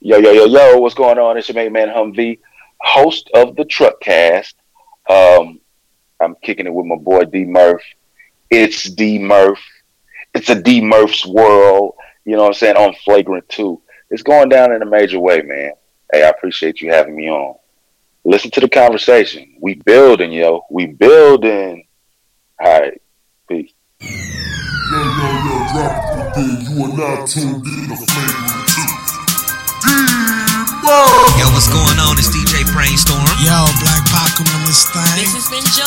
Yo, yo, yo, yo, what's going on? It's your main man Humvee, host of the Truckcast. Um, I'm kicking it with my boy D Murph. It's D Murph. It's a D Murph's world. You know what I'm saying? On Flagrant 2. It's going down in a major way, man. Hey, I appreciate you having me on. Listen to the conversation. We building, yo. We building. All right. Peace. Yo, yo, yo, drop. You are tuned in to Flagrant 2. Yo, what's going on? It's DJ Brainstorm. Yo, Black Pac on this thing. This has been Joy.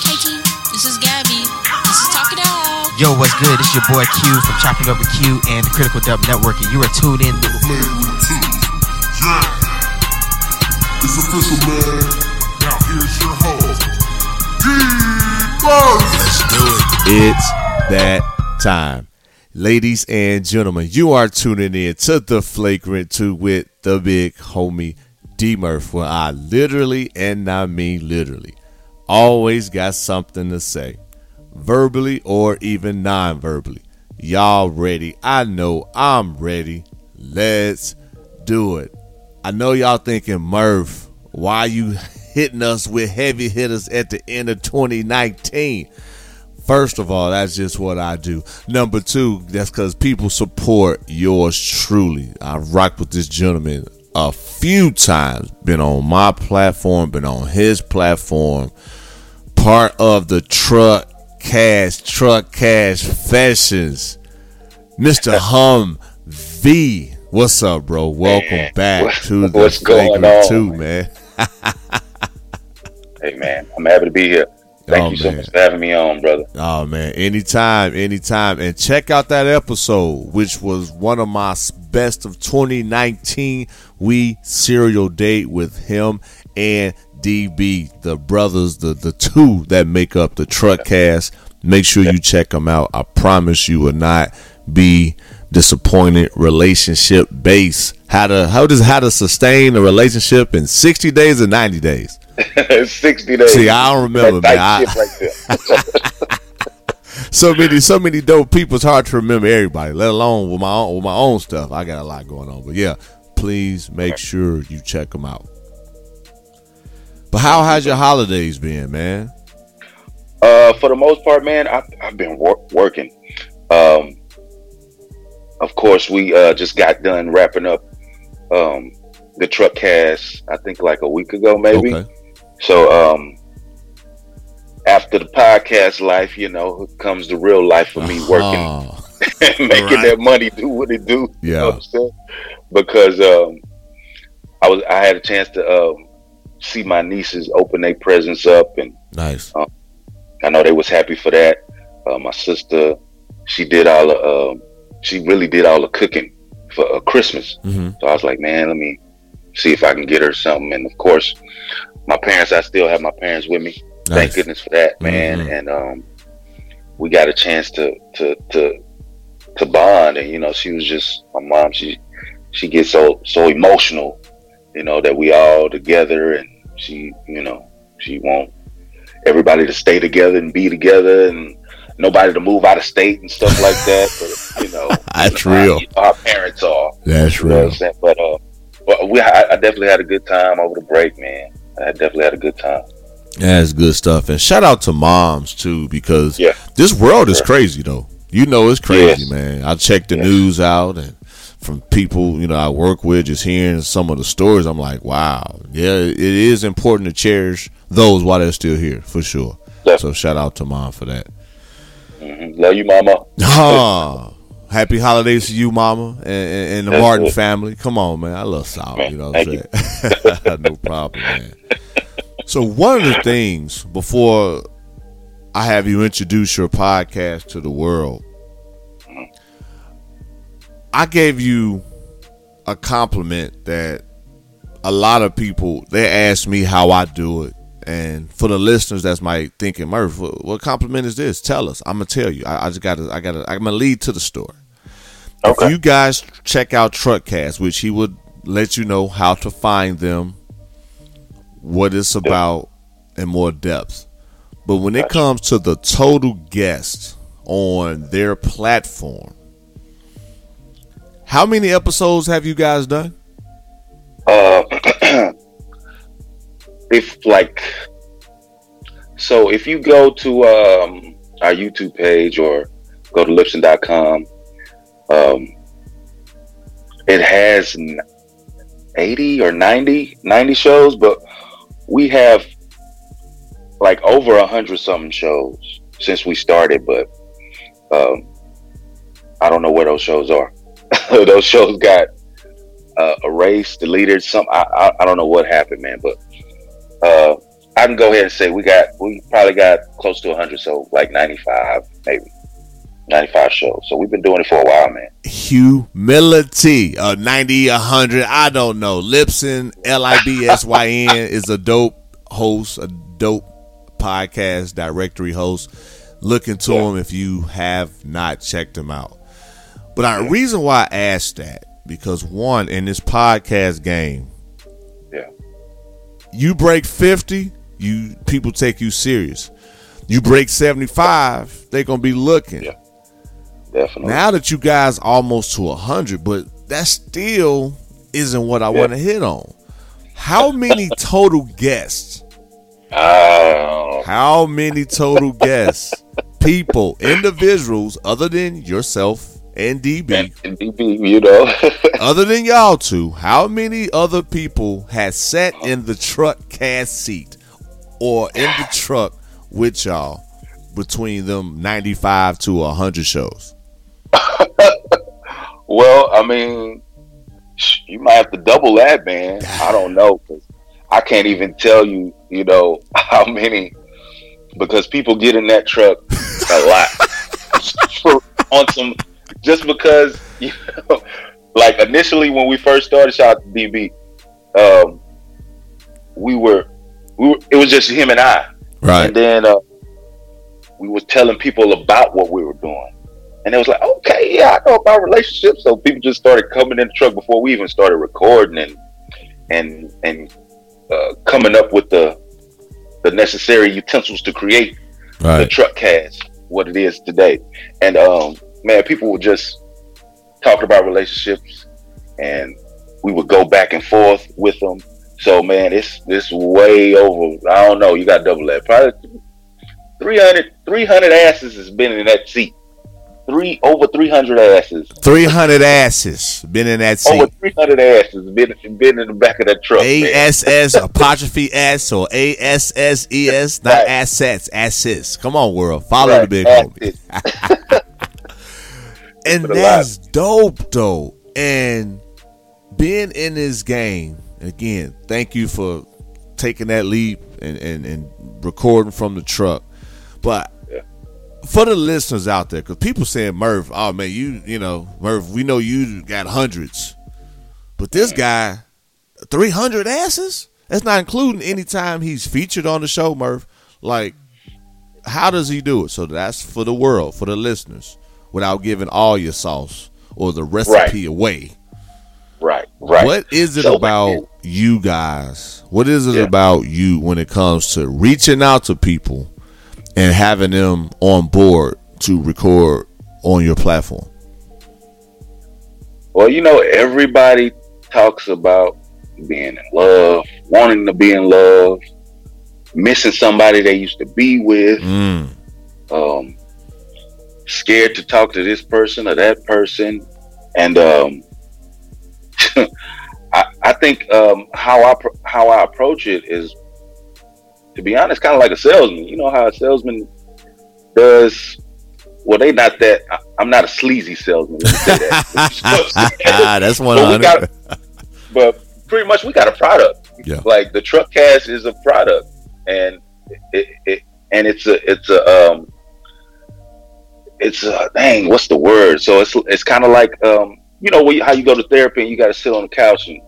Katie. This is Gabby. This is Talk It Out. Yo, what's good? It's your boy Q from Chopping Up with Q and the Critical Dub Network, and you are tuned in to Flagrant 2. Yeah. It's official, man. Now here's your host, D-Murph. Let's do it. It's that time. Ladies and gentlemen, you are tuning in to the Flagrant 2 with the big homie D Murph, where I literally, and I mean literally, always got something to say, verbally or even non verbally. Y'all ready? I know I'm ready. Let's do it. I know y'all thinking, Murph, why you hitting us with heavy hitters at the end of 2019? First of all, that's just what I do. Number two, that's because people support yours truly. I rock with this gentleman a few times, been on my platform, been on his platform, part of the truck cast, truck cash fashions. Mr. Hum V. What's up, bro? Welcome back what- to the what's going on, 2, man? man. Hey, man. I'm happy to be here. Thank Oh, you so man. much for having me on, brother. Oh man, anytime, anytime. And check out that episode, which was one of my best of 2019. We serial date with him and DB, the brothers, the the two that make up the truck cast. Make sure you check them out. I promise you will not be disappointed. Relationship base. How to how does how to sustain a relationship in 60 days or 90 days? 60 days. See, I don't remember, man. I- right so many so many dope people it's hard to remember everybody let alone with my own with my own stuff i got a lot going on but yeah please make sure you check them out but how has your holidays been man Uh, for the most part, man, I've, I've been wor- working. Um, of course, we uh, just got done wrapping up um, the truck cast. I think like a week ago, maybe. okay So um, after the podcast life, you know, comes the real life for me working, Oh, making Right. that money do what it do. You know yeah what I'm? Because um, I was I had a chance to um, see my nieces open their presents up and nice I know they was happy for that. Uh, my sister, she did all the, um, she really did all the cooking for uh, Christmas. hmm So I was like, man, let me see if I can get her something. And of course, my parents, I still have my parents with me. Thank goodness for that, man. Mhm. And um, we got a chance to to to to bond. And you know, she was just my mom. She she gets so so emotional, you know, that we all together, and she, you know, she want everybody to stay together and be together, and nobody to move out of state and stuff like that. But you know, That's you know, real. How, you know how parents are. that's You know what real? But uh, but we I, I definitely had a good time over the break, man. I definitely had a good time. that's good stuff and shout out to moms too because Yeah. this world is crazy though you know it's crazy Yes. man i check the Yes. news out and from people you know i work with just hearing some of the stories i'm like wow yeah it is important to cherish those while they're still here for sure so shout out to mom for that hmm Love you, mama. Ah, happy holidays to you mama and, and, and the That's martin family. Come on man. I love south Man, you know what i'm saying? No problem man. So one of the things before i have you introduce your podcast to the world I gave you a compliment that a lot of people they ask me how I do it, and for the listeners that's might thinking, Murph, what, what compliment is this? Tell us. I'm gonna tell you. I, I just gotta, I gotta, I'm gonna lead to the story. Okay. If you guys check out Truckcast, which he would let you know how to find them, what it's about, in more depth. But when it comes to the total guest on their platform, how many episodes have you guys done? Uh, if like, so if you go to um, our YouTube page or go to Libsyn.com, um, it has 80 or 90, 90 shows, but we have like over a hundred something shows since we started, but um, I don't know where those shows are. those shows got uh, erased, deleted. Some I, I I don't know what happened, man. But uh, I can go ahead and say we got we probably got close to hundred, so like ninety five, maybe ninety five shows. So we've been doing it for a while, man. Humility, a 90, 100, I don't know. Libsyn, L I B S Y N, is a dope host, a dope podcast directory host. Look into Yeah. him if you have not checked him out. But our reason why I asked that, because one, in this podcast game, Yeah. You break 50, you people take you serious. You break 75, they're gonna be looking. Yeah. Definitely. Now that you guys almost to 100, but that still isn't what I Yeah. want to hit on. How many total guests? Oh, How many total guests? People, individuals, other than yourself and DB, and, DB, you know. other than y'all two, how many other people had sat in the truck cast seat or in the truck with y'all between them 95 to 100 shows? well, I mean, you might have to double that, man. I don't know 'cause I can't even tell you, you know, how many because people get in that truck a lot on some just because you know, like initially when we first started, shout out to DB, um, we were we were, it was just him and I. Right? And then uh, we was telling people about what we were doing. And it was like, okay, yeah, I know about relationships. So people just started coming in the truck before we even started recording and and and uh, coming up with the the necessary utensils to create the truck cast what it is today. And um, man, people were just talking about relationships, and we would go back and forth with them. So man, it's this way over. I don't know. You got double that. Probably 300, 300 asses has been in that seat. Three over three hundred asses. 300 asses been in that seat. Over three hundred asses been been in the back of that truck. ASS apostrophe S or ASSES, not Right. assets, asses. Come on, world. Follow the big homie. And that's dope, though. And being in this game, again, thank you for taking that leap and, and, and recording from the truck. But Yeah. for the listeners out there, because people saying, Murph, oh man, you, you know, Murph, we know you got hundreds. But this guy, 300 asses? That's not including any time he's featured on the show, Murph. Like, how does he do it? So that's for the world, for the listeners, without giving all your sauce or the recipe away. Right, right. What is it So- about you guys? What is it Yeah. about you when it comes to reaching out to people and having them on board to record on your platform? Well, you know, everybody talks about being in love, wanting to be in love, missing somebody they used to be with, Mm. um, scared to talk to this person or that person, and um, I, I think um, how I how I approach it is, to be honest, kind of like a salesman. You know how a salesman does. Well, they not that. I, I'm not a sleazy salesman. Let me say that. Ah, that's one But hundred. but pretty much we got a product. Yeah. Like the truck cast is a product, and it, it and it's a it's a um it's a dang what's the word? So it's it's kind of like um you know how you go to therapy and you got to sit on the couch and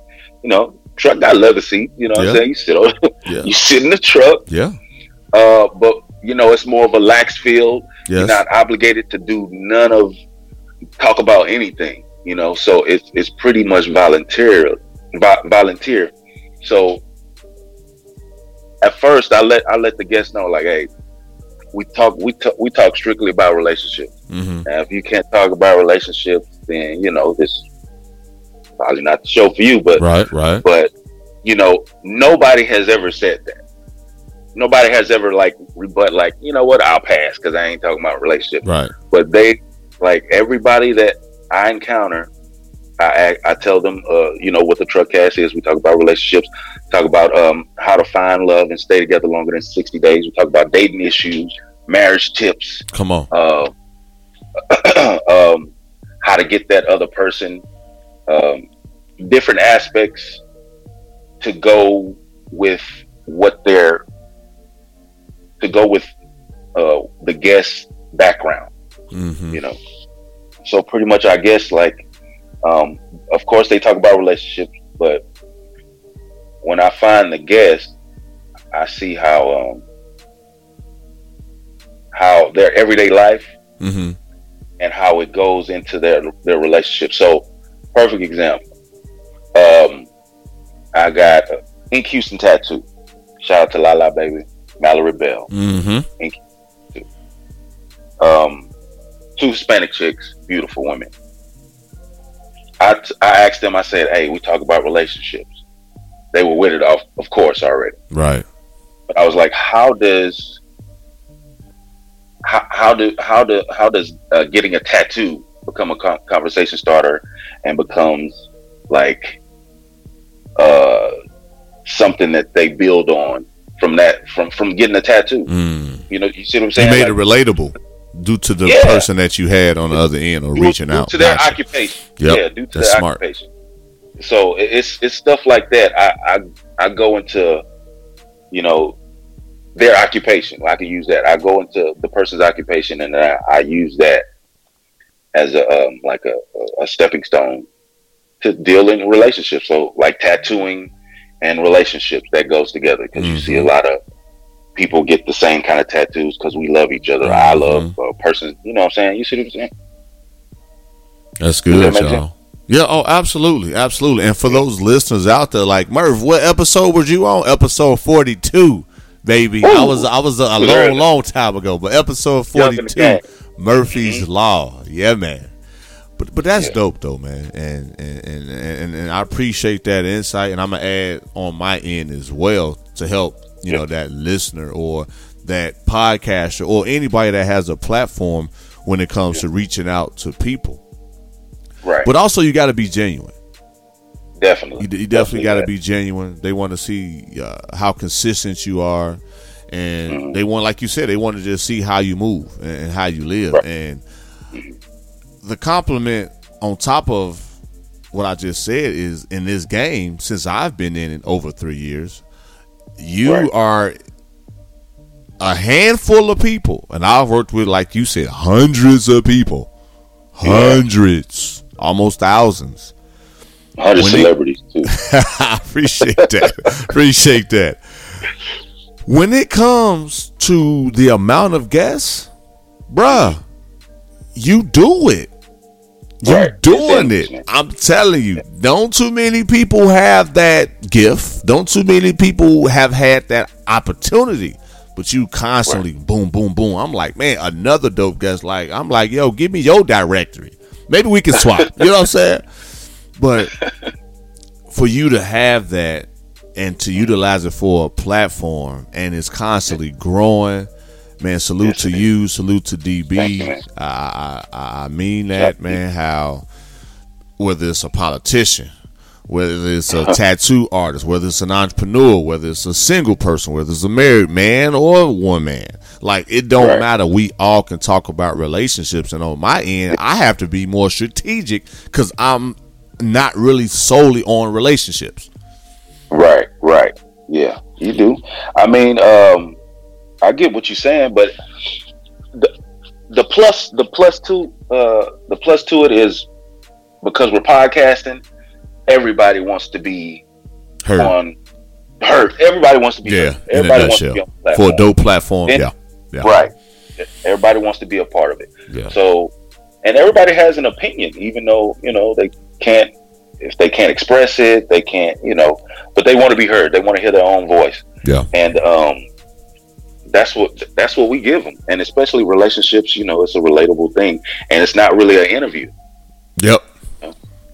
you know truck got leather seat. You know what Yeah. I'm saying? You sit on Yeah. you sit in the truck, Yeah. uh, but you know it's more of a lax feel. You're not obligated to do none of talk about anything, you know. So it's it's pretty much volunteer, volunteer. So at first, I let I let the guests know, like, hey, we talk we talk we talk strictly about relationships. hmm Now, if you can't talk about relationships, then you know this probably not the show for you, but Right, right. but you know, nobody has ever said that. Nobody has ever like rebut like, you know what, I'll pass because I ain't talking about relationships. Right. But they like everybody that I encounter, I I, tell them, uh, you know, what the truck cast is. We talk about relationships, talk about um how to find love and stay together longer than sixty days. We talk about dating issues, marriage tips, Come on. uh, um, how to get that other person, um, different aspects to go with what they're to go with uh, the guest background. hmm You know, so pretty much, I guess like, um, of course, they talk about relationships, but when I find the guest, I see how um, how their everyday life hmm and how it goes into their their relationship. So, perfect example. Um, I got Ink Houston tattoo. Shout out to Lala baby, Mallory Bell. hmm Um, two Hispanic chicks, beautiful women. I t- I asked them. I said, "Hey, we talk about relationships." They were with it off, of course, already. Right. But I was like, "How does how, how do how do how does uh, getting a tattoo become a con- conversation starter and becomes like uh something that they build on from that from from getting a tattoo Mm. you know you see what i'm saying? You made Like, it relatable due to the Yeah. person that you had on the other end or due- reaching due out. to their Gotcha. occupation Yep, yeah due to that's their smart. occupation so it's it's stuff like that i i i go into you know their occupation i can use that i go into the person's occupation and i, I use that as a um, like a, a stepping stone to deal in relationships so like tattooing and relationships that goes together because you see a Mhm. lot of people get the same kind of tattoos because we love each other i Mhm. love a person you know what i'm saying you see what i'm saying That's good, that y'all. Yeah, oh, absolutely, absolutely. And for those listeners out there, like Murph, what episode was you on? Episode forty-two, baby. I was, I was a, a long, long time ago, but episode the forty-two. Murphy's Mm-hmm. Law. Yeah, man. But but that's Yeah. dope though, man. And and, and and and I appreciate that insight. And I'm gonna add on my end as well to help you know that listener or that podcaster or anybody that has a platform when it comes to reaching out to people. right But also, you got to be genuine. definitely You, you definitely got to be genuine. They want to see uh, how consistent you are, and Mm-hmm. they want, like you said, they want to just see how you move and, how you live. Right. And the compliment on top of what I just said is in this game, since I've been in it over three years, you Right. are a handful of people, and I've worked with, like you said, hundreds of people, hundreds, almost thousands. hundred when it- celebrities too. I appreciate that. appreciate that. When it comes to the amount of guests, bruh, you do it. You Right. doing it. I'm telling you. Don't too many people have that gift. Don't too many people have had that opportunity. But you constantly boom, boom, boom. I'm like, man, another dope guest. Like, I'm like, yo, give me your directory. Maybe we can swap. you know what I'm saying? But for you to have that and to utilize it for a platform and it's constantly growing, man, salute Yes, to is. you, salute to DB. You, man. I, I I mean that, man. How whether it's a politician, whether it's a tattoo artist, whether it's an entrepreneur, whether it's a single person, whether it's a married man or woman, like it don't Right. matter. We all can talk about relationships, and on my end, I have to be more strategic because I'm not really solely on relationships. Right, right. Yeah, you do. I mean, um, I get what you're saying, but the the plus the plus to uh the plus to it is because we're podcasting, everybody wants to be Heard. on heard. Everybody wants to be Yeah, heard. in a Everybody wants to be on the For a dope platform, Then- yeah. Yeah. Right. Everybody wants to be a part of it. Yeah. So, and everybody has an opinion, even though you know they can't. If they can't express it, they can't. You know, but they want to be heard. They want to hear their own voice, Yeah. and um, that's what that's what we give them. And especially relationships, you know, it's a relatable thing, and it's not really an interview. Yep.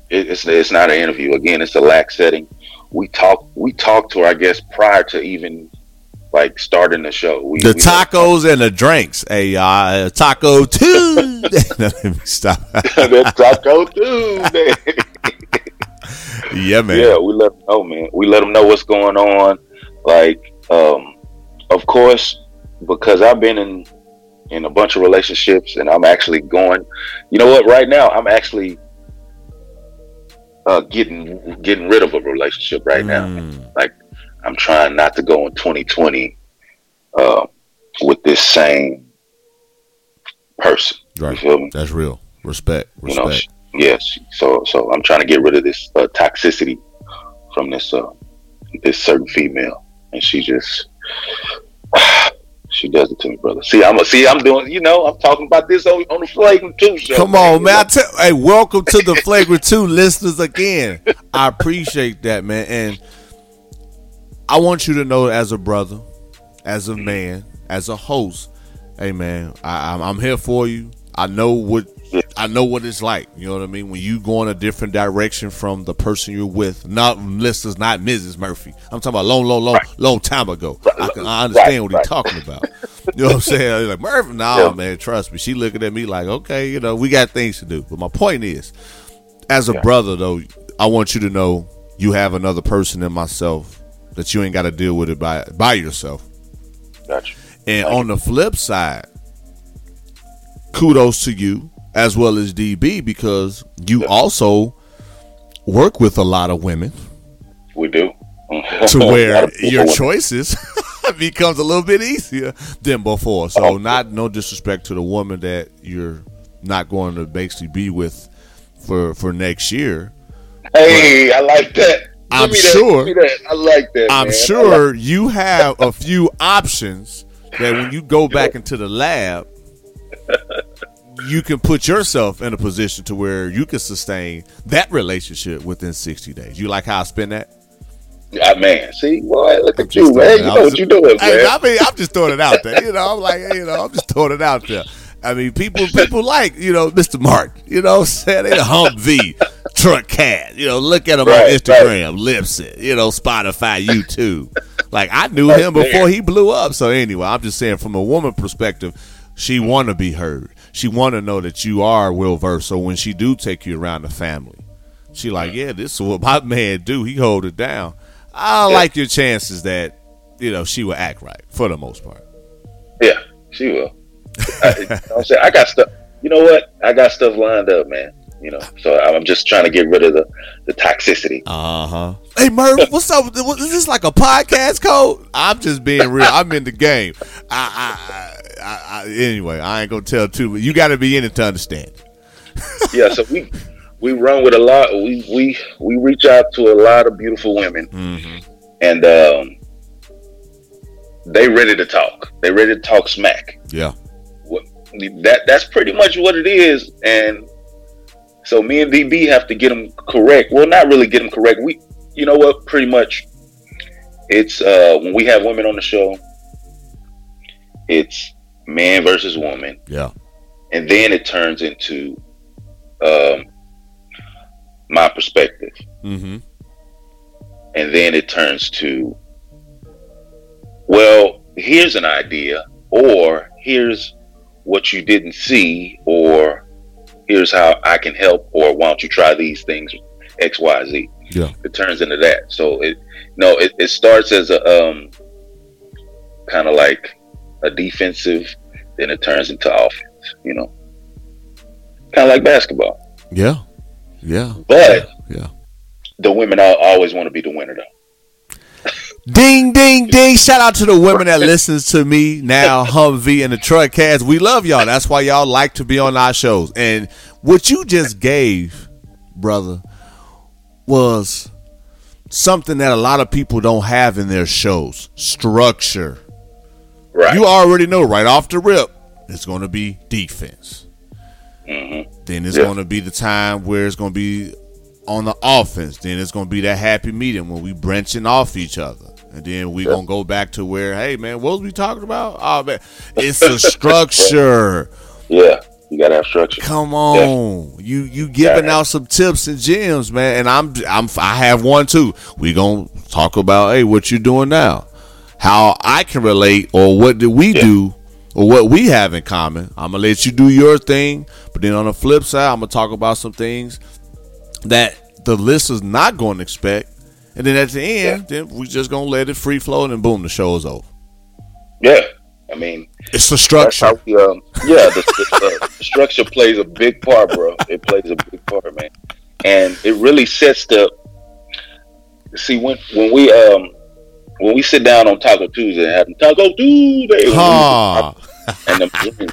It, it's it's not an interview. Again, it's a lax setting. We talk we talked to her, I guess, prior to even like starting the show. We, The we- tacos and the drinks. Hey, uh, taco Tuesday. Let me stop. that Taco Tuesday. yeah, man. Yeah, we let them know, man. We let them know what's going on. Like, um, of course, because I've been in in a bunch of relationships, and I'm actually going. You know what? Right now, I'm actually uh, getting getting rid of a relationship right now. Mm, Like, I'm trying not to go in 2020 uh, with this same person. You feel me? That's real. Respect. you know Respect. yes so so i'm trying to get rid of this uh, toxicity from this uh this certain female and she just she does it to me brother see i'm a see i'm doing you know i'm talking about this on, on the flagrant two show Come on, man. I tell, hey, welcome to the Flagrant 2 listeners again. I appreciate that, man. And I want you to know as a brother, as a man, as a host, hey, man, I, I'm, I'm here for you. I know what. I know what it's like. You know what I mean? When you go in a different direction from the person you're with. Not listeners, not Mrs. Murphy. I'm talking about long, long, long, long time ago. I, can, I understand Right, what right. he's talking about. You know what I'm saying? He's like Murphy, nah, Yeah. man, trust me. She looking at me like, okay, you know, we got things to do. But my point is, as a Yeah. brother, though, I want you to know you have another person in myself that you ain't got to deal with it by by yourself. gotcha And on the flip side, kudos to you as well as DB because you also work with a lot of women we do to where your choices becomes a little bit easier than before. So Oh. not no disrespect to the woman that you're not going to basically be with for for next year. hey i like that Give I'm that, sure- that. i like that I'm man. Sure you have a few options that when you go back into the lab, you can put yourself in a position to where you can sustain that relationship within 60 days. You like how I spin that? like- ah, man see boy look at you man you know what you're doing Hey, man I mean, I'm just throwing it out there. You know, I'm like, you know, I'm just throwing it out there. I mean, people people like, you know, Mr. Martin. You know what I'm saying? They Humvee, Truck Cast. You know, look at him on Right, Instagram, Libsyn, you know, Spotify, YouTube. Like, I knew Right him before he blew up. So, anyway, I'm just saying from a woman perspective, she want to be heard. She want to know that you are well versed. So, when she do take you around the family, she like, yeah, this is what my man do. He hold it down. I like your chances that, you know, she will act right for the most part. Yeah, she will. I, I'm saying I got stuff. You know what? I got stuff lined up, man. You know, so I'm just trying to get rid of the the toxicity. Uh huh. Hey Murph, what's up? What- Is this like a podcast code? I'm just being real. I'm in the game. I, I, I, I anyway, I ain't gonna tell too. But you got to be in it to understand. Yeah, so we we run with a lot. We we we reach out to a lot of beautiful women, Mm-hmm. and um, they ready to talk. They ready to talk smack. Yeah. What, that that's pretty much what it is, and so me and DB have to get them correct. Well, not really get them correct. We, you know what? Pretty much, it's uh when we have women on the show, it's man versus woman, Yeah. and then it turns into um my perspective, Mm-hmm. and then it turns to well, here's an idea, or here's what you didn't see, or here's how I can help, or why don't you try these things, X, Y, Z. Yeah. It turns into that. So it no, it, it starts as a um kind of like a defensive, then it turns into offense, you know. Kind of like basketball. Yeah. Yeah. But Yeah. the women always want to be the winner though. Ding, ding, ding. Shout out to the women that listens to me now, Humvee and the Truck Cast. We love y'all. That's why y'all like to be on our shows. And what you just gave, brother, was something that a lot of people don't have in their shows. Structure. Right. You already know right off the rip, it's going to be defense. Mhm. Then it's Yeah. going to be the time where it's going to be on the offense. Then it's going to be that happy medium when we branching off each other. And then we going to go back to where, hey, man, what was we talking about? Oh, man. It's a structure. Yeah. You gotta have structure. Come on, you you giving out some tips and gems, man. And I'm I'm I have one too. We gonna talk about hey what you doing now, how I can relate, or what do we Yeah. do, or what we have in common. I'm gonna let you do your thing, but then on the flip side, I'm gonna talk about some things that the listeners not going to expect, and then at the end, then we just gonna let it free flow, and then boom, the show is over. Yeah, I mean, It's the structure. how. Um, yeah, the, the, uh, the structure plays a big part, bro. It plays a big part, man, and it really sets the. See when when we um when we sit down on Taco Tuesday and have Taco Tuesday Ha. and them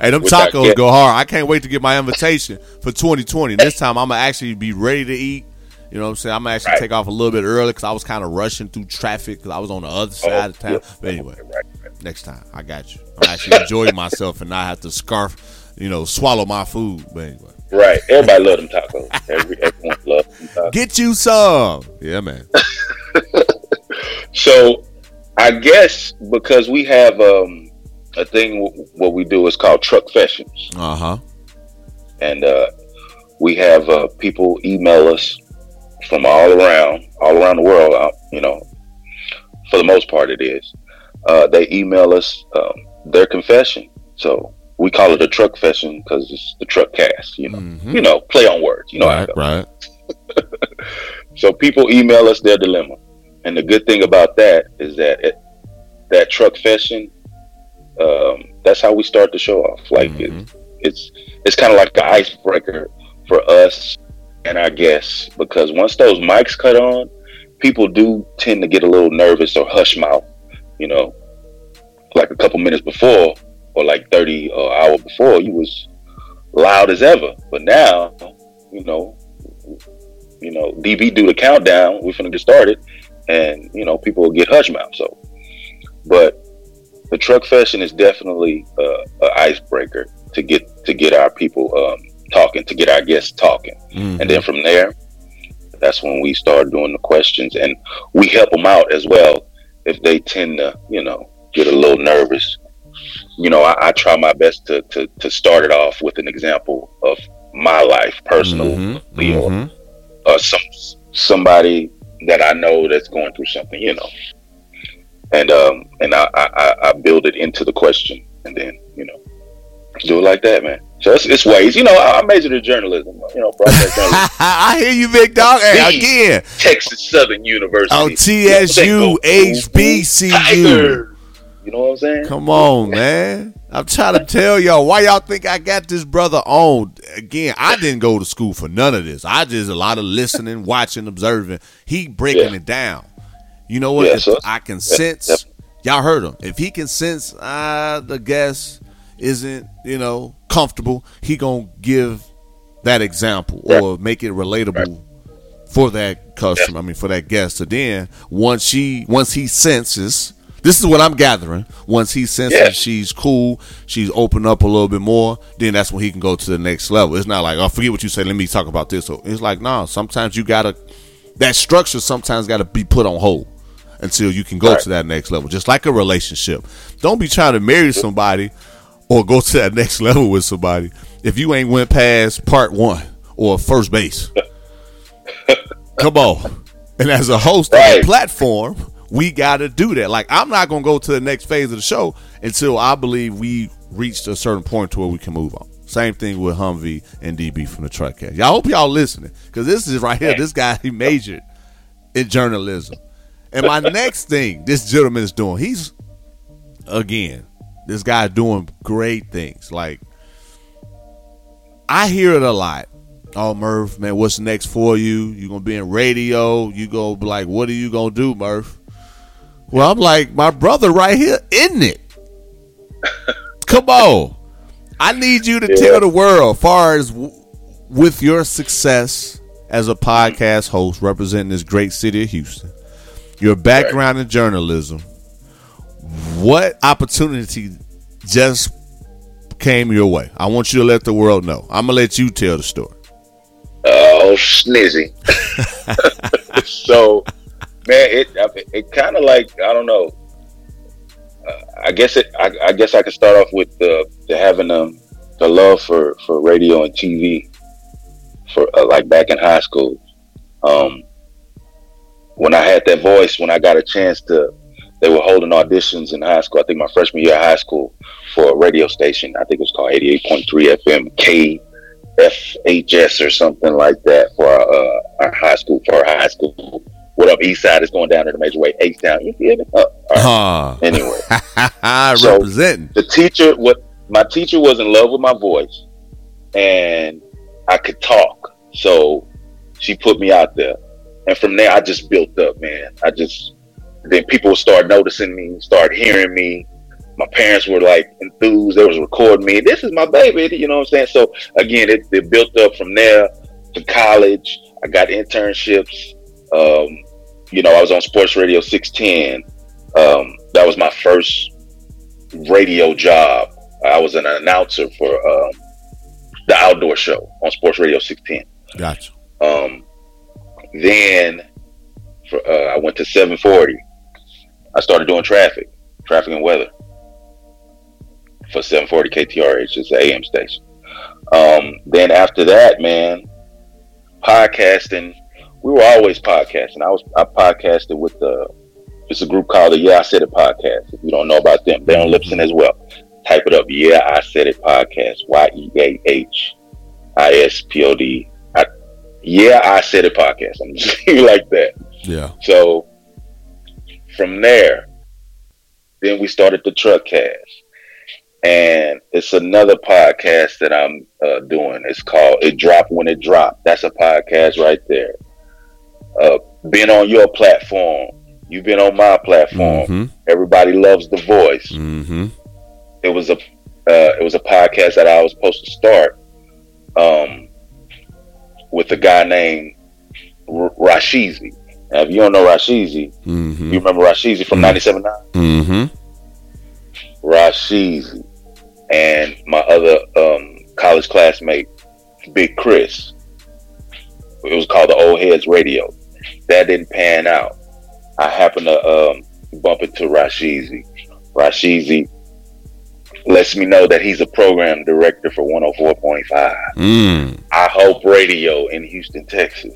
Hey, them tacos go hard. I can't wait to get my invitation for 2020. This time I'm gonna actually be ready to eat. You know what I'm saying? I'm gonna actually Right. take off a little bit early because I was kind of rushing through traffic because I was on the other side of town. But anyway, Right, right. next time I got you. I'm actually enjoying myself and not have to scarf, you know, swallow my food. But anyway, Right. Everybody love them tacos. Every, everyone love them tacos. get you some. Yeah, man. So, I guess because we have um, a thing, w- what we do is called truck fashions, Uh huh. and uh, we have uh, people email us from all around, all around the world. Uh, you know, for the most part, it is. Uh, they email us um, their confession, so we call it a truck fashion because it's the truck cast. You know, Mhm. you know, play on words. You know, Right, right. So people email us their dilemma, and the good thing about that is that it, that truck fashion, um, that's how we start the show off. Like Mhm. it, it's it's kind of like an icebreaker for us and I guess because once those mics cut on, people do tend to get a little nervous or hush mouth. You know, like a couple minutes before or like thirty or hour before, you was loud as ever, but now, you know, you know, DB do the countdown. We're finna get started, and you know, people will get hush mouth. So, but the truck fashion is definitely uh, a icebreaker to get to get our people um, talking, to get our guests talking, Mhm. and then from there, that's when we start doing the questions, and we help them out as well if they tend to, you know, get a little nervous. You know, I, I try my best to, to to start it off with an example of my life personally Mhm. or Mhm. uh, some somebody that I know that's going through something, you know, and um and I, I- I build it into the question, and then you know do it like that, man. So it's, it's ways, you know. I, majored in journalism, you know, broadcast journalism, I hear you, big dog. Hey, again, Texas Southern University, Oh, TSU, HBCU. You know what I'm saying? Come on, man. I'm trying to tell y'all why y'all think I got this brother on. Again, I didn't go to school for none of this. I just a lot of listening, watching, observing. He breaking Yeah. it down. You know what? Yeah, I can sense. Y'all heard him. If he can sense uh, the guest isn't, you know, comfortable, he gonna give that example or make it relatable for that customer. I mean, for that guest. So then, once she, once he senses, this is what I'm gathering. Once he senses Yeah. she's cool, she's opened up a little bit more, then that's when he can go to the next level. It's not like, oh, forget what you said. Let me talk about this. So it's like, nah. Sometimes you gotta that structure sometimes got to be put on hold until you can go Right. to that next level. Just like a relationship, don't be trying to marry mm-hmm. somebody or go to that next level with somebody if you ain't went past part one or first base. Come on. And as a host of Right. a platform, we got to do that. Like, I'm not going to go to the next phase of the show until I believe we reached a certain point to where we can move on. Same thing with Humvee and DB from the Truckcast. Y'all hope y'all listening because this is right here. This guy, he majored in journalism. And my next thing this gentleman is doing, he's, again, this guy doing great things. Like, I hear it a lot. Oh, Murph, man, what's next for you? You gonna be in radio? You go be like, what are you gonna do, Murph? Well, I'm like, my brother right here, isn't it? Come on, I need you to Yeah. tell the world, far as w- with your success as a podcast host representing this great city of Houston, your background in journalism, what opportunity just came your way? I want you to let the world know. I'm gonna let you tell the story. Oh, snizzy. so, man, it it kind of like I don't know. Uh, I guess it. I, I guess I could start off with the, the having um the love for for radio and TV for uh, like back in high school. Um, when I had that voice, when I got a chance to, they were holding auditions in high school. I think my freshman year of high school for a radio station. I think it was called 88.3 FM KFHS or something like that for our, uh, our high school, for our high school. What up, East Side is going down to the major way, H Town. You feel me? Uh, all right. Huh. Anyway. So- Representing. the teacher what my teacher was in love with my voice and I could talk. So she put me out there. And from there I just built up, man. I just then people would start noticing me, start hearing me. My parents were like enthused. They was recording me. This is my baby. You know what I'm saying? So again, it, it built up from there to college. I got internships. Um, you know, I was on Sports Radio 610. Um, that was my first radio job. I was an announcer for um, the outdoor show on Sports Radio 610. Gotcha. Um, then for, uh, I went to 740. I started doing traffic, traffic and weather for 740 KTRH. It's an AM station. Um, then after that, man, podcasting. We were always podcasting. I was I podcasted with the it's a group called the Yeah I Said It podcast. If you don't know about them, they're on Libsyn as well. Type it up. Yeah I Said It podcast. Y E A H I S P O D. Yeah I Said It podcast. I'm just like that. Yeah. So from there, then we started the truck cast. And it's another podcast that I'm uh, doing. It's called It Drop When It Drop. That's a podcast right there. Uh, been on your platform. You've been on my platform. Mm-hmm. Everybody loves the voice. Mm-hmm. It was a uh, it was a podcast that I was supposed to start um, with a guy named R- Rashizi. Now, if you don't know Rashizi, Mm-hmm. you remember Rashizi from Mm. 97.9? Mm-hmm. Rashizi and my other um, college classmate, Big Chris. It was called the Old Heads Radio. That didn't pan out. I happened to um, bump into Rashizi. Rashizi lets me know that he's a program director for 104.5. Mm. I Hope Radio in Houston, Texas.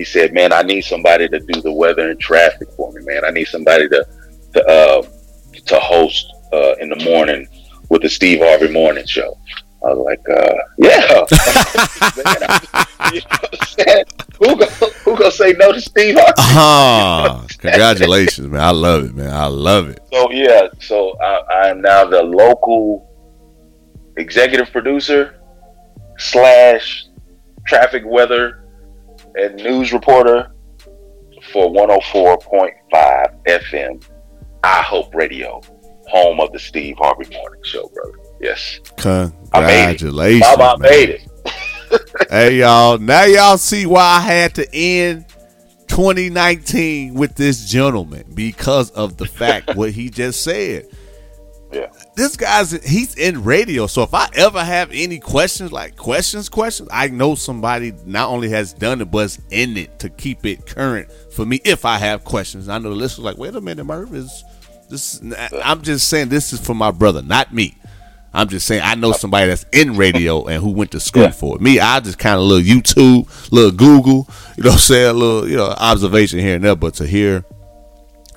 He said, "Man, I need somebody to do the weather and traffic for me, man. I need somebody to to uh, to host uh, in the morning with the Steve Harvey Morning Show." I was like, uh, "Yeah." Man, I- you know what I'm saying? who go, who gonna say no to Steve Harvey? Ah, congratulations, man. I love it, man. I love it. So yeah, so I, I am now the local executive producer slash traffic weather and news reporter for 104.5 FM. I Hope Radio, home of the Steve Harvey Morning Show, brother. Yes, Congratulations. Baba man. made it. Hey y'all, now y'all see why I had to end 2019 with this gentleman because of the fact what he just said. Yeah. This guy's he's in radio, so if I ever have any questions, like questions, questions, I know somebody not only has done it, but's in it to keep it current for me. If I have questions, I know the listeners like, wait a minute, Murph is this. I'm just saying this is for my brother, not me. I'm just saying I know somebody that's in radio and who went to school Yeah. for it. Me, I just kind of little YouTube, little Google, you know, what I'm saying a little, you know, observation here and there. But to hear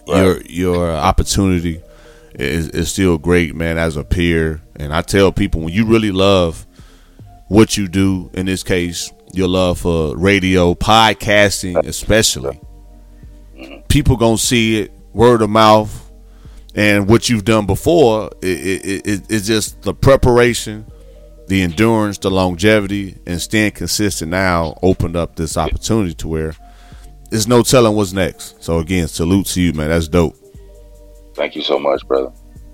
your your opportunity is is still great, man. As a peer, and I tell people when you really love what you do, in this case, your love for radio, podcasting, especially, people gonna see it word of mouth and what you've done before it, it, it, it's just the preparation the endurance the longevity and staying consistent now opened up this opportunity to where there's no telling what's next. So again salute to you man. That's dope Thank you so much, brother.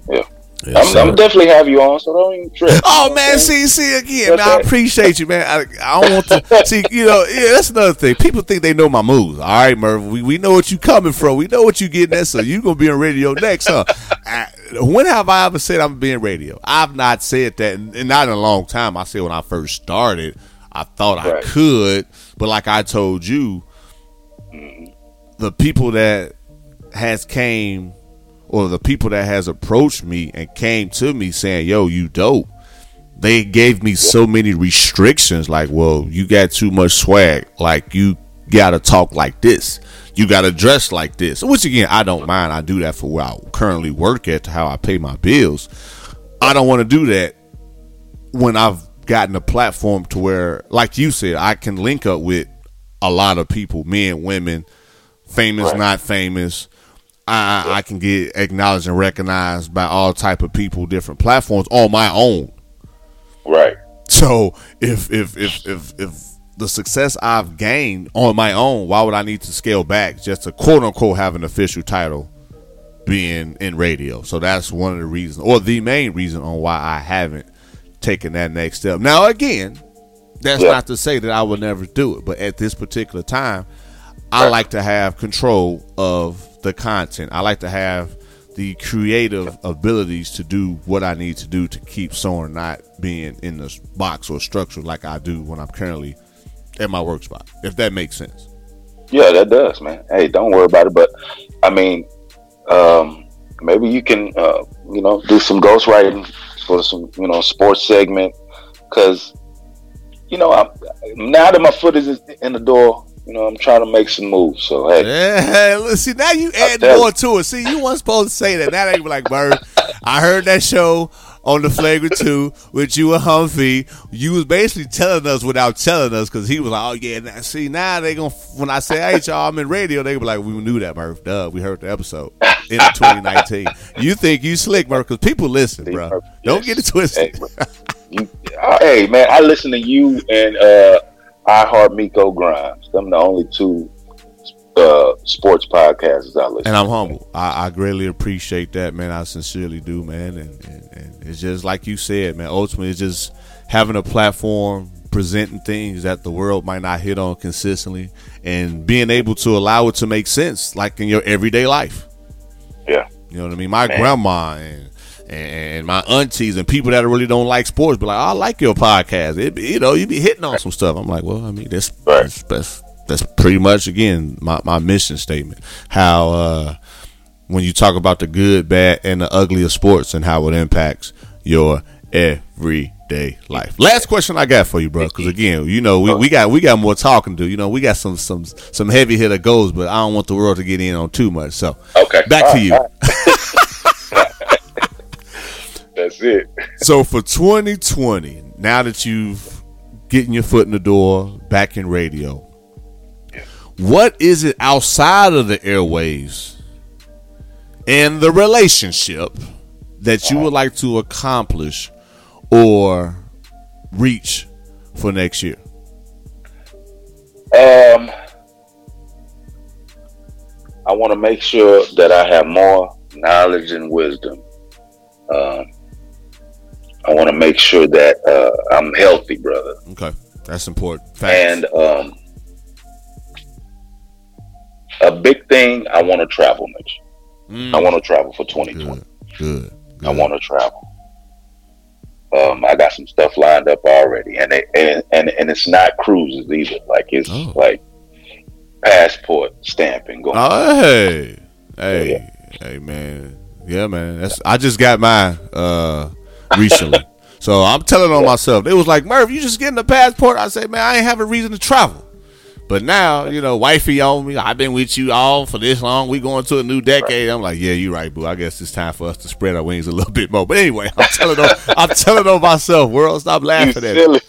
Yeah, Yes, I'm, sir. I'm definitely have you on, so don't even trip. Oh man, see, see again, man. I appreciate you, man. I, I don't want to see, you know, yeah, that's another thing. People think they know my moves. All right, Murph, we, we know what you coming from. We know what you getting at. So you gonna be on radio next, huh? I, when have I ever said I'm being radio? I've not said that, and, and not in a long time. I said when I first started, I thought I could, but like I told you, mm-hmm. the people that has came or the people that has approached me and came to me saying, "Yo, you dope." they gave me so many restrictions. Like, well, you got too much swag. Like, you gotta talk like this. You gotta dress like this. Which again, I don't mind. I do that for where I currently work at, to how I pay my bills. I don't want to do that when I've gotten a platform to where, like you said, I can link up with a lot of people, men, women, famous, Right. not famous. I, I can get acknowledged and recognized by all type of people, different platforms on my own. Right. So if if if if if the success I've gained on my own, why would I need to scale back just to quote unquote have an official title being in radio? So that's one of the reasons, or the main reason on why I haven't taken that next step. Now again, that's Yeah. not to say that I will never do it, but at this particular time, I Right. like to have control of the content. I like to have the creative abilities to do what I need to do to keep someone not being in the box or structure like I do when I'm currently at my work spot. If that makes sense. Yeah, that does, man. Hey, don't worry about it. But I mean, um, maybe you can, uh, you know, do some ghostwriting for some, you know, sports segment. Because, you know, I'm, now that my foot is in the door, you know, I'm trying to make some moves. So hey, Yeah, look, see now you add more to it. See, you weren't supposed to say that. Now they be like, Bird, I heard that show on the Flagrant 2 with you and Humvee. You was basically telling us without telling us because he was like, oh, yeah, now, see, now they going to, when I say, hey, y'all, I'm in radio, they be like, we knew that, Murph. Duh, we heard the episode in 2019. You think you slick, Murph, because people listen, See, bro. Murph, Don't yes. get it twisted. Hey, you, uh, hey, man, I listen to you and uh, I Heart Miko Grimes. Them the only two uh, sports podcasts I listen. and I'm humble. I, I greatly appreciate that, man. I sincerely do, man. And, and, and it's just like you said, man. Ultimately, it's just having a platform, presenting things that the world might not hit on consistently, and being able to allow it to make sense, like in your everyday life. Yeah. You know what I mean? My Man. grandma and and my aunties and people that really don't like sports be like, I like your podcast. It, be- you know, you be hitting on some stuff. I'm like, well, I mean, that's that's, that's that's pretty much again my, my mission statement. How uh, when you talk about the good, bad, and the ugly of sports and how it impacts your everyday life. Last question I got for you, bro, because again, you know, we, we got we got more talking to. You know, we got some some some heavy hitter goals, but I don't want the world to get in on too much. So Okay. back All to right, you. That's it. So for 2020, now that you've getting your foot in the door back in radio, what is it outside of the airwaves and the relationship that you would like to accomplish or reach for next year? Um, I want to make sure that I have more knowledge and wisdom. Um, I want to make sure that uh, I'm healthy, brother. Okay, that's important. Facts. And um, a big thing, I want to travel next. Mm, I want to travel for 2020. good, good, good. I want to travel. Um, I got some stuff lined up already, and it, and and and it's not cruises either. Like it's Oh. like passport stamping going. Oh, hey, hey, hey, man. Yeah, man. That's I just got mine uh recently. so I'm telling on myself. It was like, Murph, you just getting the passport. I say, man, I ain't have a reason to travel. But now, you know, wifey on me. I've been with you all for this long. We going to a new decade. I'm like, yeah, you're right, boo. I guess it's time for us to spread our wings a little bit more. But anyway, I'm telling on, I'm telling on myself. World, stop laughing at me.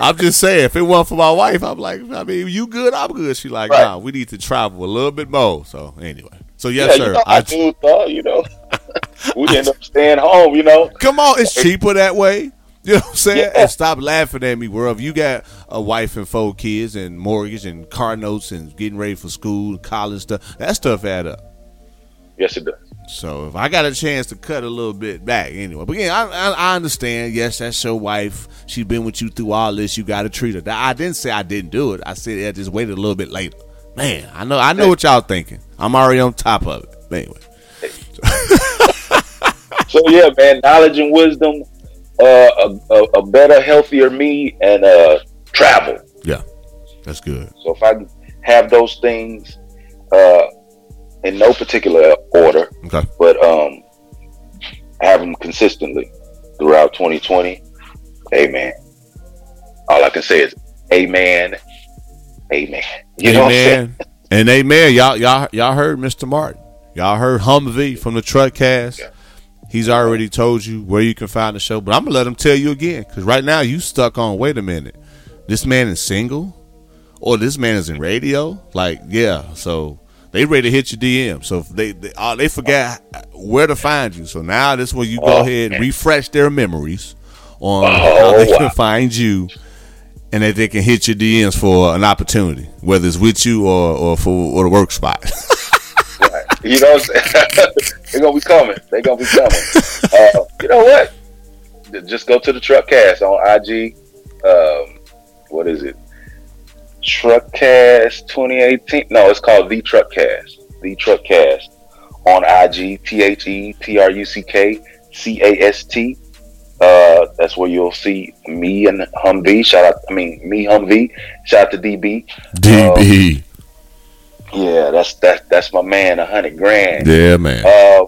I'm just saying, if it wasn't for my wife, I'm like, I mean, you good, I'm good. She like, Right. nah, we need to travel a little bit more. So anyway, so yes, yeah, sir. you know, I, I do thought, you know, we end up staying home, you know. come on, it's cheaper that way. You know what I'm saying? Yeah. And stop laughing at me, world. If you got a wife and four kids and mortgage and car notes and getting ready for school, college stuff, that stuff add up. Yes, it does. So if I got a chance to cut a little bit back, anyway. But again, I, I, I understand. Yes, that's your wife. She's been with you through all this. You got to treat her. I didn't say I didn't do it. I said I just waited a little bit later. Man, I know. I know what y'all thinking. I'm already on top of it. But anyway, So yeah, man, knowledge and wisdom, uh, a, a, a better, healthier me, and uh, travel. yeah, that's good. So if I have those things uh, in no particular order, Okay. but um, have them consistently throughout 2020, Amen. All I can say is amen. Amen. You know what I'm saying? And amen. Y'all, y'all, y'all heard Mr. Martin. Y'all heard Humvee from the Truckcast. Yeah. He's already told you where you can find the show, but I'm gonna let him tell you again because right now you stuck on. Wait a minute, this man is single, or this man is in radio. Like, yeah, so they ready to hit your DM. So they they, uh, they forgot where to find you. So now this is where you go Oh, ahead and refresh their memories on Oh, how they wow. can find you and that they can hit your DMs for an opportunity, whether it's with you or or for or the work spot. You know what I'm saying? They're gonna be coming. They're gonna be coming. Uh, you know what? Just go to the Truck Cast on IG. Um, what is it? Truck Cast 2018. No, it's called the Truck Cast. The Truck Cast on IG. T H E T R U C K C A S T. Uh, that's where you'll see me and Humvee. Shout out, I mean, me Humvee. Shout out to DB. DB, Yeah, that's that's that's my man. A hundred grand. yeah, man. Uh,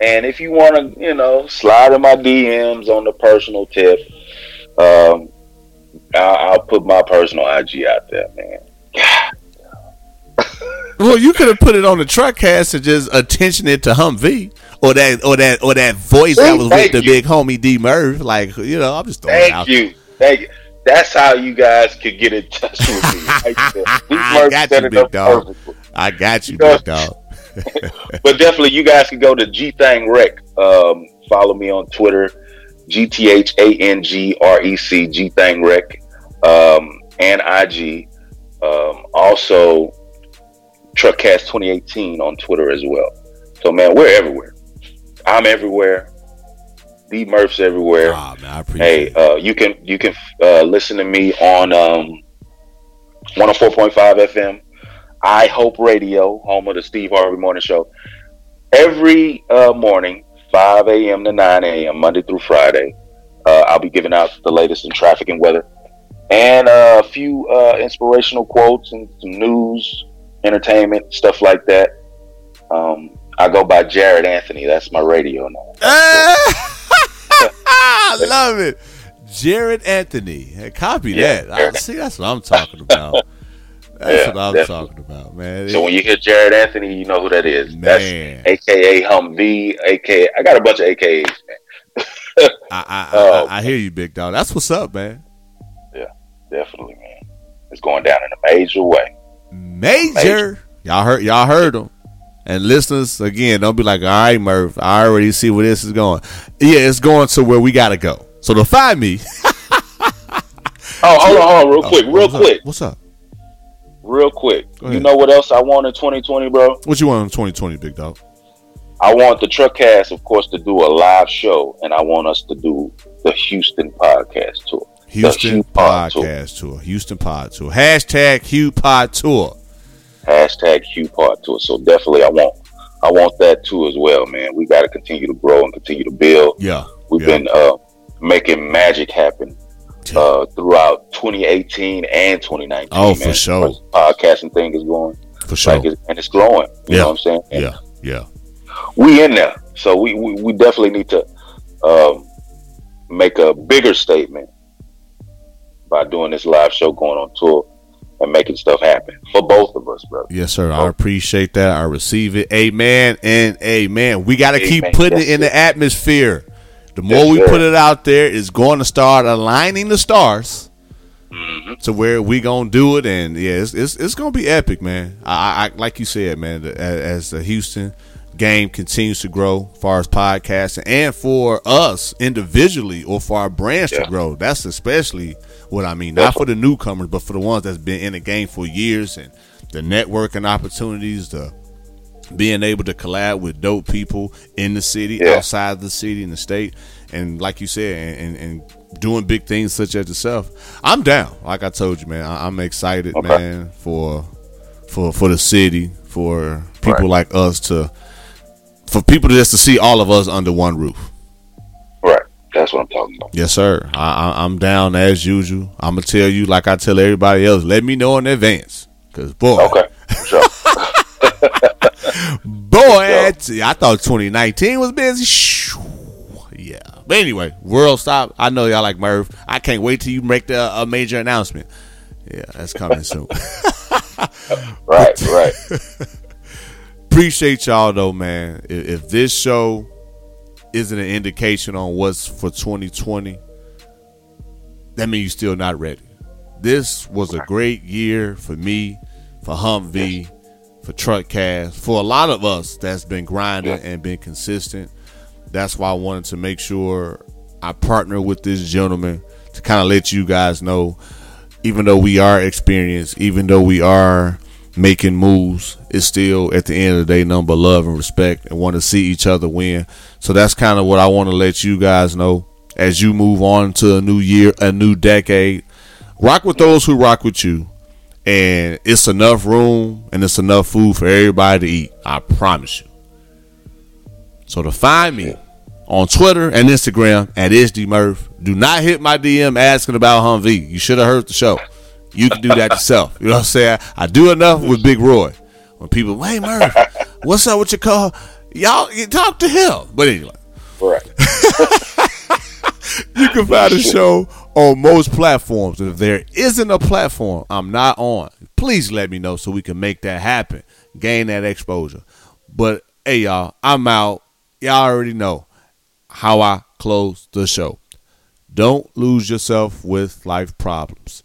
and if you want to, you know, slide in my DMs on the personal tip, um, I'll, I'll put my personal IG out there, man. Well, you could have put it on the Truckcast and just attention it to Humvee. Or that, or that, or that voice that was with Thank the you. big homie D Murph, like you know, I'm just throwing it out. Thank you, thank you. That's how you guys could get in touch with me. I got you, big dog. perfectly. I got you, You big dog. But definitely, you guys can go to G Thang Rec. Um, follow me on Twitter, G T H A N G R E C G Thang Rec, um, and IG. Um, also, Truckcast 2018 on Twitter as well. So, man, we're everywhere. I'm everywhere. D Murph's everywhere. Man, I appreciate Hey, it. uh, you can you can uh, listen to me on um, 104.5 FM, I Hope Radio, home of the Steve Harvey Morning Show. Every uh, morning, 5 a.m. to 9 a.m., Monday through Friday, uh, I'll be giving out the latest in traffic and weather, and uh, a few uh, inspirational quotes and some news, entertainment, stuff like that. Um, I go by Jared Anthony. That's my radio name. I love it. Jared Anthony. Hey, copy Yeah, that. I, see, that's what I'm talking about. That's Yeah, what I'm definitely. talking about, man. So when you hear Jared Anthony, you know who that is. That's man, AKA Humvee, AKA I got a bunch of AKAs, man. I, I, I, Oh. I, I hear you, big dog. That's what's up, man. Yeah, definitely, man. It's going down in a major way. Major. Major. Y'all heard y'all heard them. And listeners, again, don't be like, all right, Murph, I already see where this is going. Yeah, it's going to where we gotta go. So to find me, Oh, hold on, hold on, real oh, quick, Oh, real what's up? quick, What's up? real quick. You know what else I want in 2020, bro? What you want in 2020, big dog? I want the Truckcast, of course, to do a live show, and I want us to do the Houston podcast tour. Houston Hugh Pod Tour. Podcast Tour. Houston Pod Tour. Hashtag Hugh Pod Tour. Hashtag Q Part Tour. So definitely, I want, I want that too as well, man. We got to continue to grow and continue to build. Yeah. We've yeah. been uh, making magic happen uh, throughout 2018 and 2019. Oh, for man. sure. This podcasting thing is going, for sure. like, it's, and it's growing. You Yeah. know what I'm saying? And yeah. Yeah. we in there, so we, we, we definitely need to um, make a bigger statement by doing this live show, going on tour, and making stuff happen for both of us, brother. Yes, sir. I appreciate that. I receive it. Amen and amen. We got to keep putting it in the atmosphere. The more Yes, we sir. put it out there, it's going to start aligning the stars Mm-hmm. to where we gonna do it. And yeah, it's it's, it's gonna be epic, man. I, I like you said, man. the- As, as the Houston game continues to grow, as far as podcasting, and for us individually or for our brands to grow, that's especially what I mean. Not for the newcomers, but for the ones that's been in the game for years and the networking opportunities, the being able to collab with dope people in the city, Yeah. outside the city, in the state, and like you said, and, and, doing big things such as yourself. I'm down. Like I told you, man. I, I'm excited, Okay. man, for for for the city, for people Right. like us to, for people just to see all of us under one roof. That's what I'm talking about. Yes, sir. I, I, I'm down as usual. I'm gonna tell you, like I tell everybody else, let me know in advance, cause boy, Okay. Sure. boy, I thought 2019 was busy. Yeah, But anyway, World Stop. I know y'all like Murph. I can't wait till you make the a major announcement. Yeah, that's coming soon. Right, right. Appreciate y'all though, man. If, if this show isn't an indication on what's for 2020, that means you're still not ready. This was a great year for me, for Humvee, for Truckcast, for a lot of us that's been grinding and been consistent. That's why I wanted to make sure I partner with this gentleman to kind of let you guys know, even though we are experienced, even though we are making moves, it's still at the end of the day number love and respect and want to see each other win. So that's kind of what I want to let you guys know as you move on to a new year, a new decade. Rock with those who rock with you. And it's enough room and it's enough food for everybody to eat. I promise you. So to find me on Twitter and Instagram at IsDMurph, do not hit my DM asking about Humvee. You should have heard the show. You can do that yourself. You know what I'm saying? I do enough with Big Roy. When people, hey Murph, what's up with your call? Y'all you talk to him. But anyway, Right. you can find the show on most platforms. And if there isn't a platform I'm not on, please let me know so we can make that happen, gain that exposure. But hey, y'all, I'm out. Y'all already know how I close the show. Don't lose yourself with life problems.